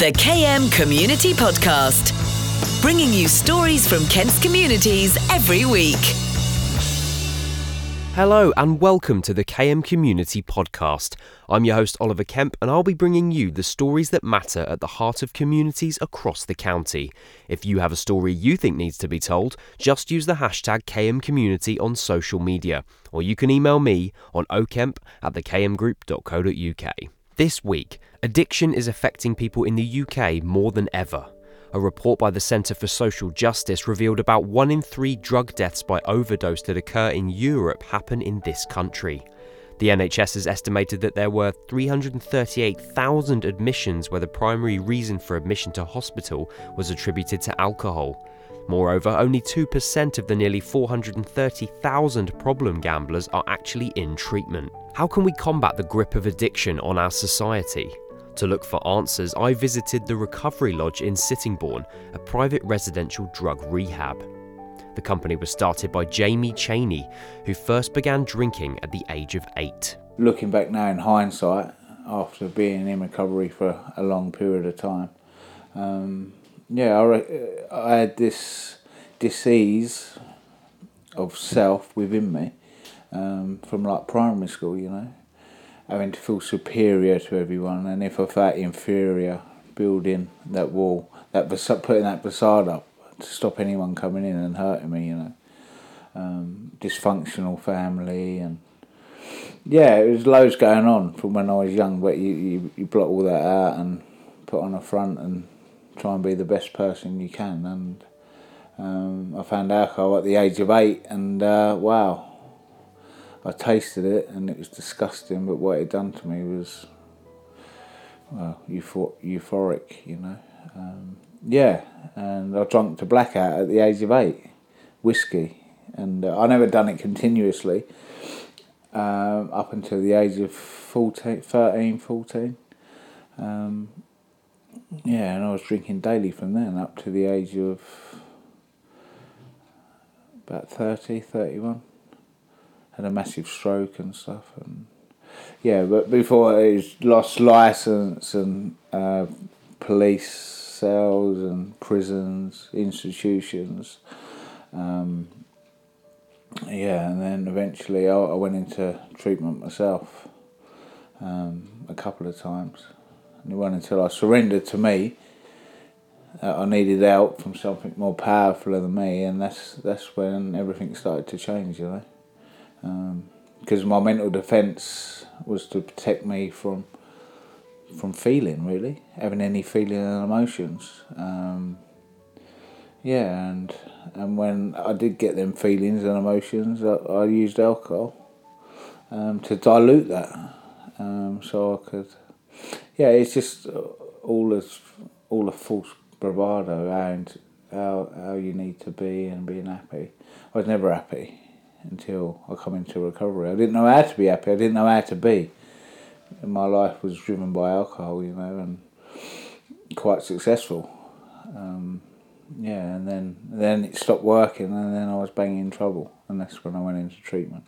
The KM Community Podcast, bringing you stories from Kent's communities every week. Hello and welcome to the KM Community Podcast. I'm your host Oliver Kemp and I'll be bringing you the stories that matter at the heart of communities across the county. If you have a story you think needs to be told, just use the hashtag KM Community on social media or you can email me on okemp at thekmgroup.co.uk. This week, addiction is affecting people in the UK more than ever. A report by the Centre for Social Justice revealed about one in three drug deaths by overdose that occur in Europe happen in this country. The NHS has estimated that there were 338,000 admissions where the primary reason for admission to hospital was attributed to alcohol. Moreover, only 2% of the nearly 430,000 problem gamblers are actually in treatment. How can we combat the grip of addiction on our society? To look for answers, I visited the Recovery Lodge in Sittingbourne, a private residential drug rehab. The company was started by Jamie Cheney, who first began drinking at the age of eight. Looking back now in hindsight, after being in recovery for a long period of time, um, yeah, I, I had this disease of self within me um, from like primary school, you know, having to feel superior to everyone, and if I felt inferior, building that wall, that putting that facade up to stop anyone coming in and hurting me, you know, um, dysfunctional family and yeah, it was loads going on from when I was young, but you, you, you block all that out and put on a front and try and be the best person you can. And um, I found alcohol at the age of eight, and uh, wow, I tasted it, and it was disgusting. But what it done to me was, well, euphor- euphoric, you know. Um, yeah, and I drank to blackout at the age of eight, whiskey, and uh, I never done it continuously. Um, up until the age of 14, 13, 14. Um, yeah, and I was drinking daily from then up to the age of about 30, 31. Had a massive stroke and stuff. and Yeah, but before I lost license and uh, police cells and prisons, institutions. Um, yeah, and then eventually I, I went into treatment myself um, a couple of times. It wasn't until I surrendered to me that I needed help from something more powerful than me, and that's that's when everything started to change, you know. Because um, my mental defence was to protect me from from feeling, really, having any feeling and emotions. Um, yeah, and and when I did get them feelings and emotions, I, I used alcohol um, to dilute that, um, so I could. Yeah, it's just all as all a false bravado around how how you need to be and being happy. I was never happy until I come into recovery. I didn't know how to be happy. I didn't know how to be. And my life was driven by alcohol, you know, and quite successful. Um, yeah, and then then it stopped working, and then I was banging in trouble, and that's when I went into treatment.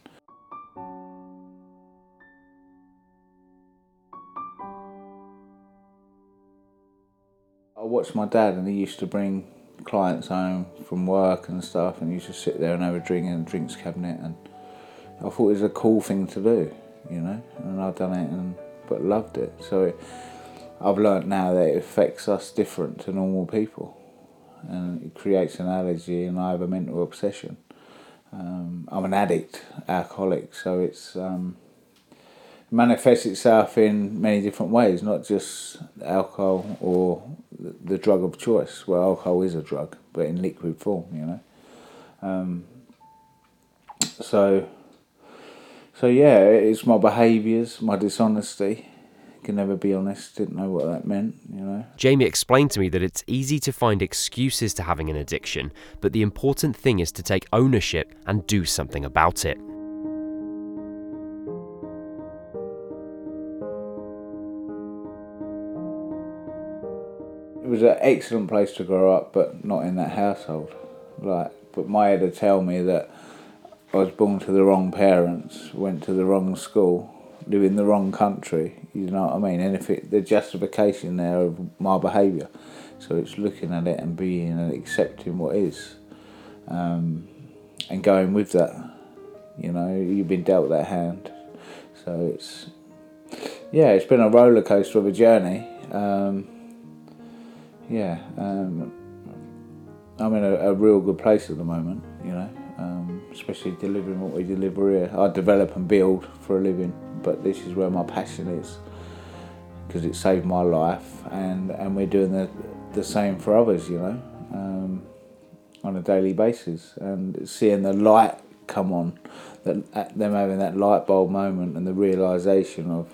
Watched my dad, and he used to bring clients home from work and stuff, and he used to sit there and have a drink in the drinks cabinet, and I thought it was a cool thing to do, you know, and I've done it and but loved it. So it, I've learnt now that it affects us different to normal people and it creates an allergy, and I have a mental obsession. Um, I'm an addict, alcoholic, so it's um, manifests itself in many different ways, not just alcohol or the drug of choice. Well, alcohol is a drug, but in liquid form, you know. Um, so, so yeah, it's my behaviours, my dishonesty, can never be honest, didn't know what that meant, you know. Jamie explained to me that it's easy to find excuses to having an addiction, but the important thing is to take ownership and do something about it. Was an excellent place to grow up, but not in that household. Like, but my head would tell me that I was born to the wrong parents, went to the wrong school, live in the wrong country. You know what I mean? And if it, the justification there of my behaviour, so it's looking at it and being and accepting what is, um, and going with that. You know, you've been dealt that hand, so it's yeah, it's been a roller coaster of a journey. Um, yeah, um, I'm in a, a, real good place at the moment. You know, um, especially delivering what we deliver here. I develop and build for a living, but this is where my passion is because it saved my life, and and we're doing the the same for others. You know, um, on a daily basis, and seeing the light come on, that them having that light bulb moment and the realization of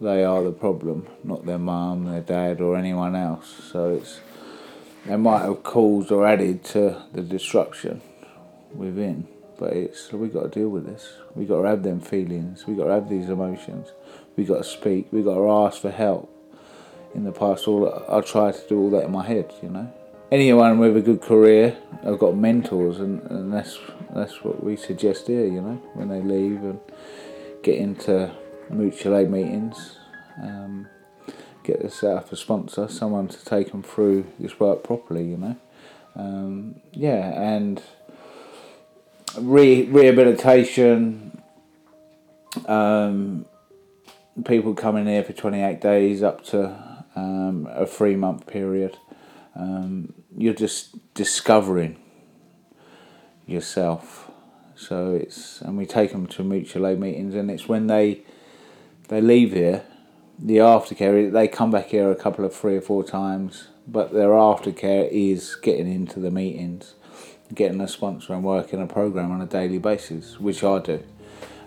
they are the problem, not their mum, their dad, or anyone else. So it's they might have caused or added to the destruction within, but it's we got to deal with this. We got to have them feelings. We got to have these emotions. We got to speak. We got to ask for help. In the past, all I tried to do all that in my head, you know. Anyone with a good career, I've got mentors, and, and that's that's what we suggest here, you know, when they leave and get into mutual aid meetings. Um, get this set up a sponsor, someone to take them through this work properly, you know. Um, yeah, and re- rehabilitation, um, people coming here for 28 days up to um, a three month period. Um, you're just discovering yourself. So it's, and we take them to mutual aid meetings, and it's when they they leave here the aftercare, they come back here a couple of three or four times, but their aftercare is getting into the meetings, getting a sponsor and working a program on a daily basis, which I do.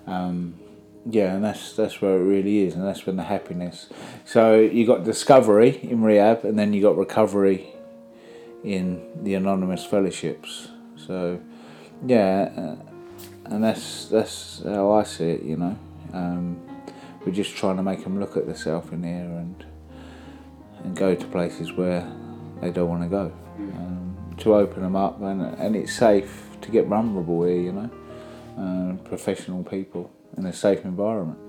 Um, yeah, and that's that's where it really is, and that's when the happiness. So you got discovery in rehab, and then you got recovery in the anonymous fellowships. So yeah, uh, and that's that's how I see it, you know. Um, we're just trying to make them look at themselves in here and and go to places where they don't want to go. Um, to open them up and and it's safe to get vulnerable here, you know. Uh, professional people in a safe environment.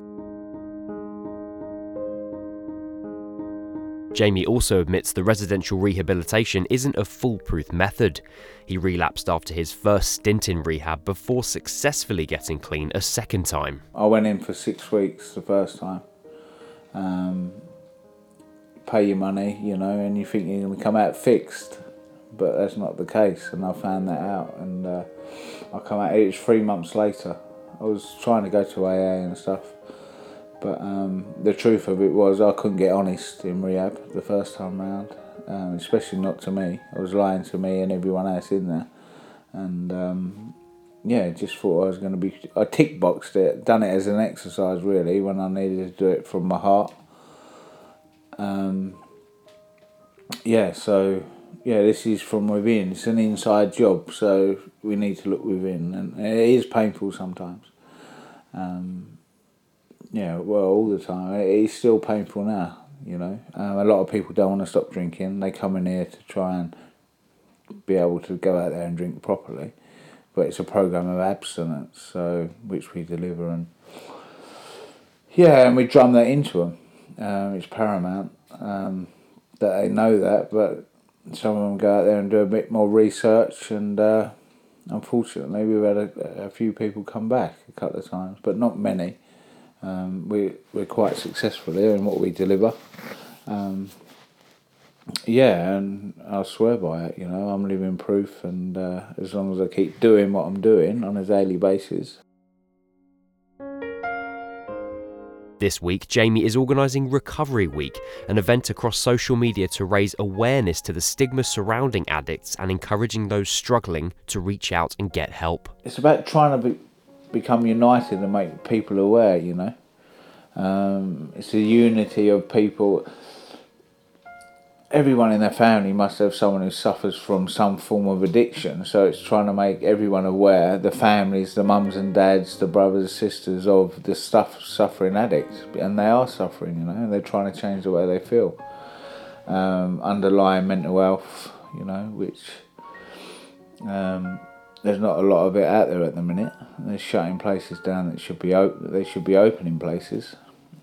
Jamie also admits the residential rehabilitation isn't a foolproof method. He relapsed after his first stint in rehab before successfully getting clean a second time. I went in for six weeks the first time. Um, pay your money, you know, and you think you're going to come out fixed, but that's not the case, and I found that out. And uh, I come out, it three months later. I was trying to go to AA and stuff but um, the truth of it was, I couldn't get honest in rehab the first time round, um, especially not to me. I was lying to me and everyone else in there, and um, yeah, just thought I was going to be. I tick boxed it, done it as an exercise really when I needed to do it from my heart. Um, yeah, so yeah, this is from within. It's an inside job, so we need to look within, and it is painful sometimes. Um, yeah, well, all the time. It's still painful now, you know. Um, a lot of people don't want to stop drinking. They come in here to try and be able to go out there and drink properly. But it's a program of abstinence, so which we deliver and yeah, and we drum that into them. Um, it's paramount um, that they know that, but some of them go out there and do a bit more research, and uh, unfortunately, we've had a, a few people come back a couple of times, but not many. Um, we we're quite successful here in what we deliver. Um, yeah, and I swear by it. You know, I'm living proof, and uh, as long as I keep doing what I'm doing on a daily basis. This week, Jamie is organising Recovery Week, an event across social media to raise awareness to the stigma surrounding addicts and encouraging those struggling to reach out and get help. It's about trying to be become united and make people aware, you know. Um, it's a unity of people. Everyone in their family must have someone who suffers from some form of addiction, so it's trying to make everyone aware the families, the mums and dads, the brothers and sisters of the stuff suffering addicts, and they are suffering, you know, and they're trying to change the way they feel. Um, underlying mental health, you know, which um, there's not a lot of it out there at the minute. They're shutting places down that should be open. They should be opening places.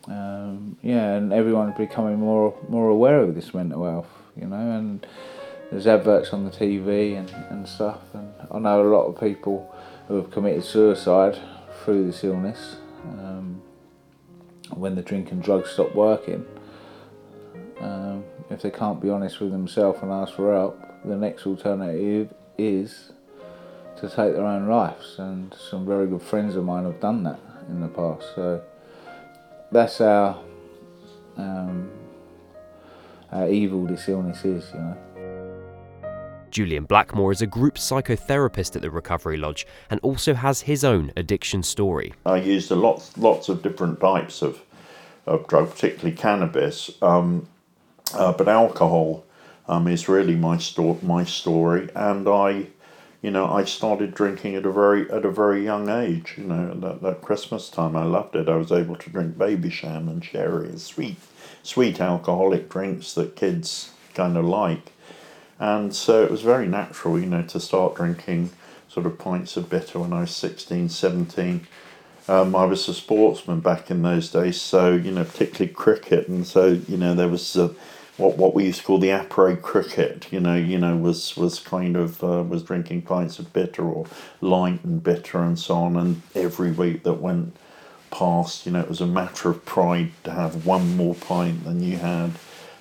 um, yeah, and everyone's becoming more more aware of this mental health, you know, and there's adverts on the TV and, and stuff, and I know a lot of people who have committed suicide through this illness um, when the drink and drugs stop working. Um, if they can't be honest with themselves and ask for help, the next alternative is to take their own lives, and some very good friends of mine have done that in the past. So that's how, um, how evil this illness is, you know. Julian Blackmore is a group psychotherapist at the Recovery Lodge and also has his own addiction story. I used a lot, lots of different types of, of drug, particularly cannabis, um, uh, but alcohol um, is really my, sto- my story, and I you know, I started drinking at a very at a very young age. You know, that, that Christmas time, I loved it. I was able to drink Babycham and sherry, sweet, sweet alcoholic drinks that kids kind of like, and so it was very natural, you know, to start drinking sort of pints of bitter when I was 16, 17. Um, I was a sportsman back in those days, so you know, particularly cricket, and so you know there was. A, what what we used to call the après cricket. You know, you know, was was kind of uh, was drinking pints of bitter or light and bitter and so on. And every week that went past, you know, it was a matter of pride to have one more pint than you had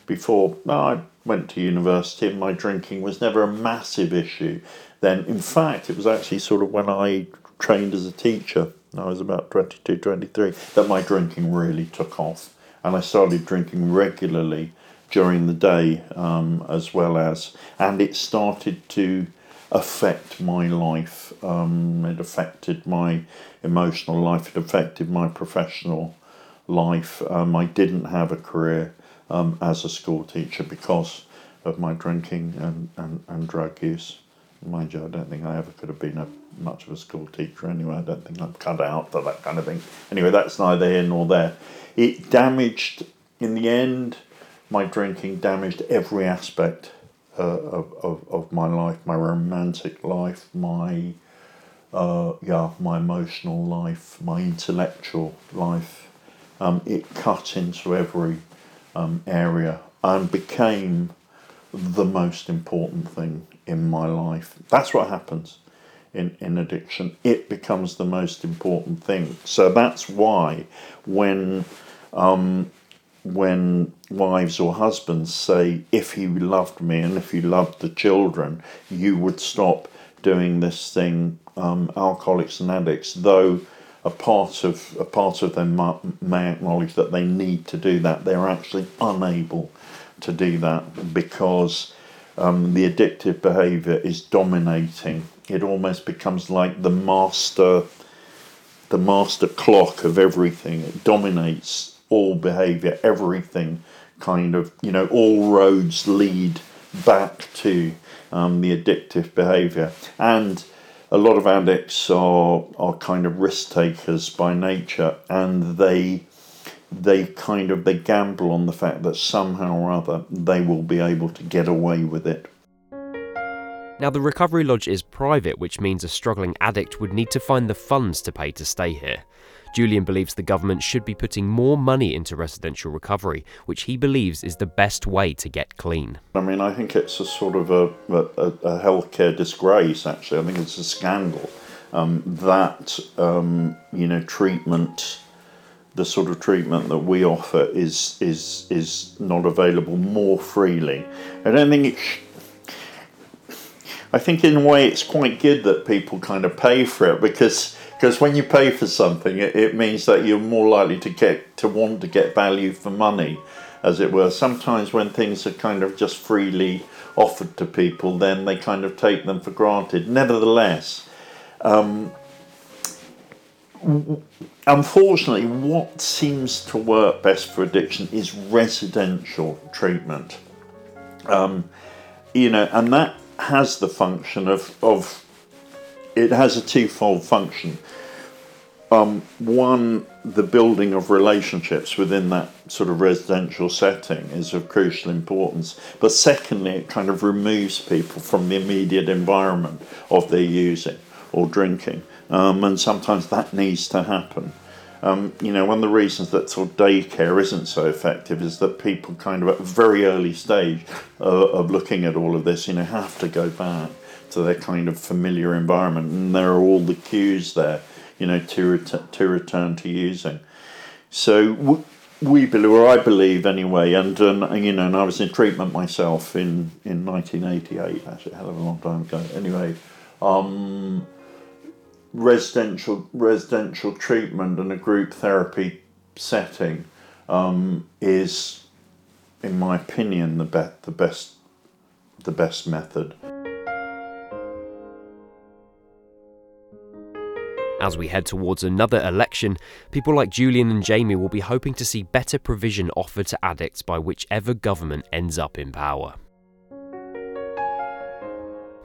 before. I went to university and my drinking was never a massive issue. Then, in fact, it was actually sort of when I trained as a teacher. I was about 22, 23, that my drinking really took off. And I started drinking regularly during the day um, as well as, and it started to affect my life. Um, it affected my emotional life. It affected my professional life. Um, I didn't have a career um, as a school teacher because of my drinking and, and, and drug use. Mind you, I don't think I ever could have been a much of a school teacher anyway. I don't think I'm cut out for that kind of thing. Anyway, that's neither here nor there. It damaged, in the end, my drinking damaged every aspect uh, of, of, of my life, my romantic life, my uh, yeah, my emotional life, my intellectual life. Um, it cut into every um, area and became the most important thing in my life. That's what happens in, in addiction. It becomes the most important thing. So that's why when um, when wives or husbands say, if you loved me and if you loved the children, you would stop doing this thing, um, alcoholics and addicts, though a part of a part of them may acknowledge that they need to do that, they're actually unable to do that because um, the addictive behaviour is dominating. It almost becomes like the master, the master clock of everything. It dominates all behavior, everything kind of, you know, all roads lead back to um, the addictive behavior. And a lot of addicts are, are kind of risk takers by nature and they they kind of they gamble on the fact that somehow or other they will be able to get away with it. Now, the Recovery Lodge is private, which means a struggling addict would need to find the funds to pay to stay here. Julian believes the government should be putting more money into residential recovery, which he believes is the best way to get clean. I mean, I think it's a sort of a, a, a healthcare disgrace, actually. I think it's a scandal um, that, um, you know, treatment the sort of treatment that we offer is is is not available more freely. I don't think it. Sh- I think in a way it's quite good that people kind of pay for it because because when you pay for something, it, it means that you're more likely to get to want to get value for money, as it were. Sometimes when things are kind of just freely offered to people, then they kind of take them for granted. Nevertheless, um, unfortunately, what seems to work best for addiction is residential treatment. Um, you know, and that has the function of, of it has a twofold function. Um, one, the building of relationships within that sort of residential setting is of crucial importance. But secondly, it kind of removes people from the immediate environment of their using or drinking. Um, and sometimes that needs to happen. Um, you know, one of the reasons that sort of daycare isn't so effective is that people kind of at a very early stage uh, of looking at all of this, you know, have to go back to their kind of familiar environment, and there are all the cues there, you know, to ret- to return to using. So we believe, or I believe anyway, and, and you know, and I was in treatment myself in in 1988, actually a hell of a long time ago. Anyway. Um, residential residential treatment and a group therapy setting um, is, in my opinion, the be- the best the best method. As we head towards another election, people like Julian and Jamie will be hoping to see better provision offered to addicts by whichever government ends up in power.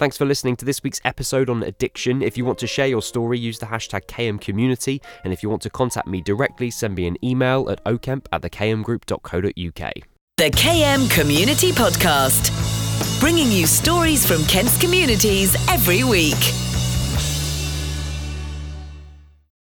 Thanks for listening to this week's episode on addiction. If you want to share your story, use the hashtag KMCommunity. And if you want to contact me directly, send me an email at okemp at thekmgroup.co.uk. The KM Community Podcast, bringing you stories from Kent's communities every week.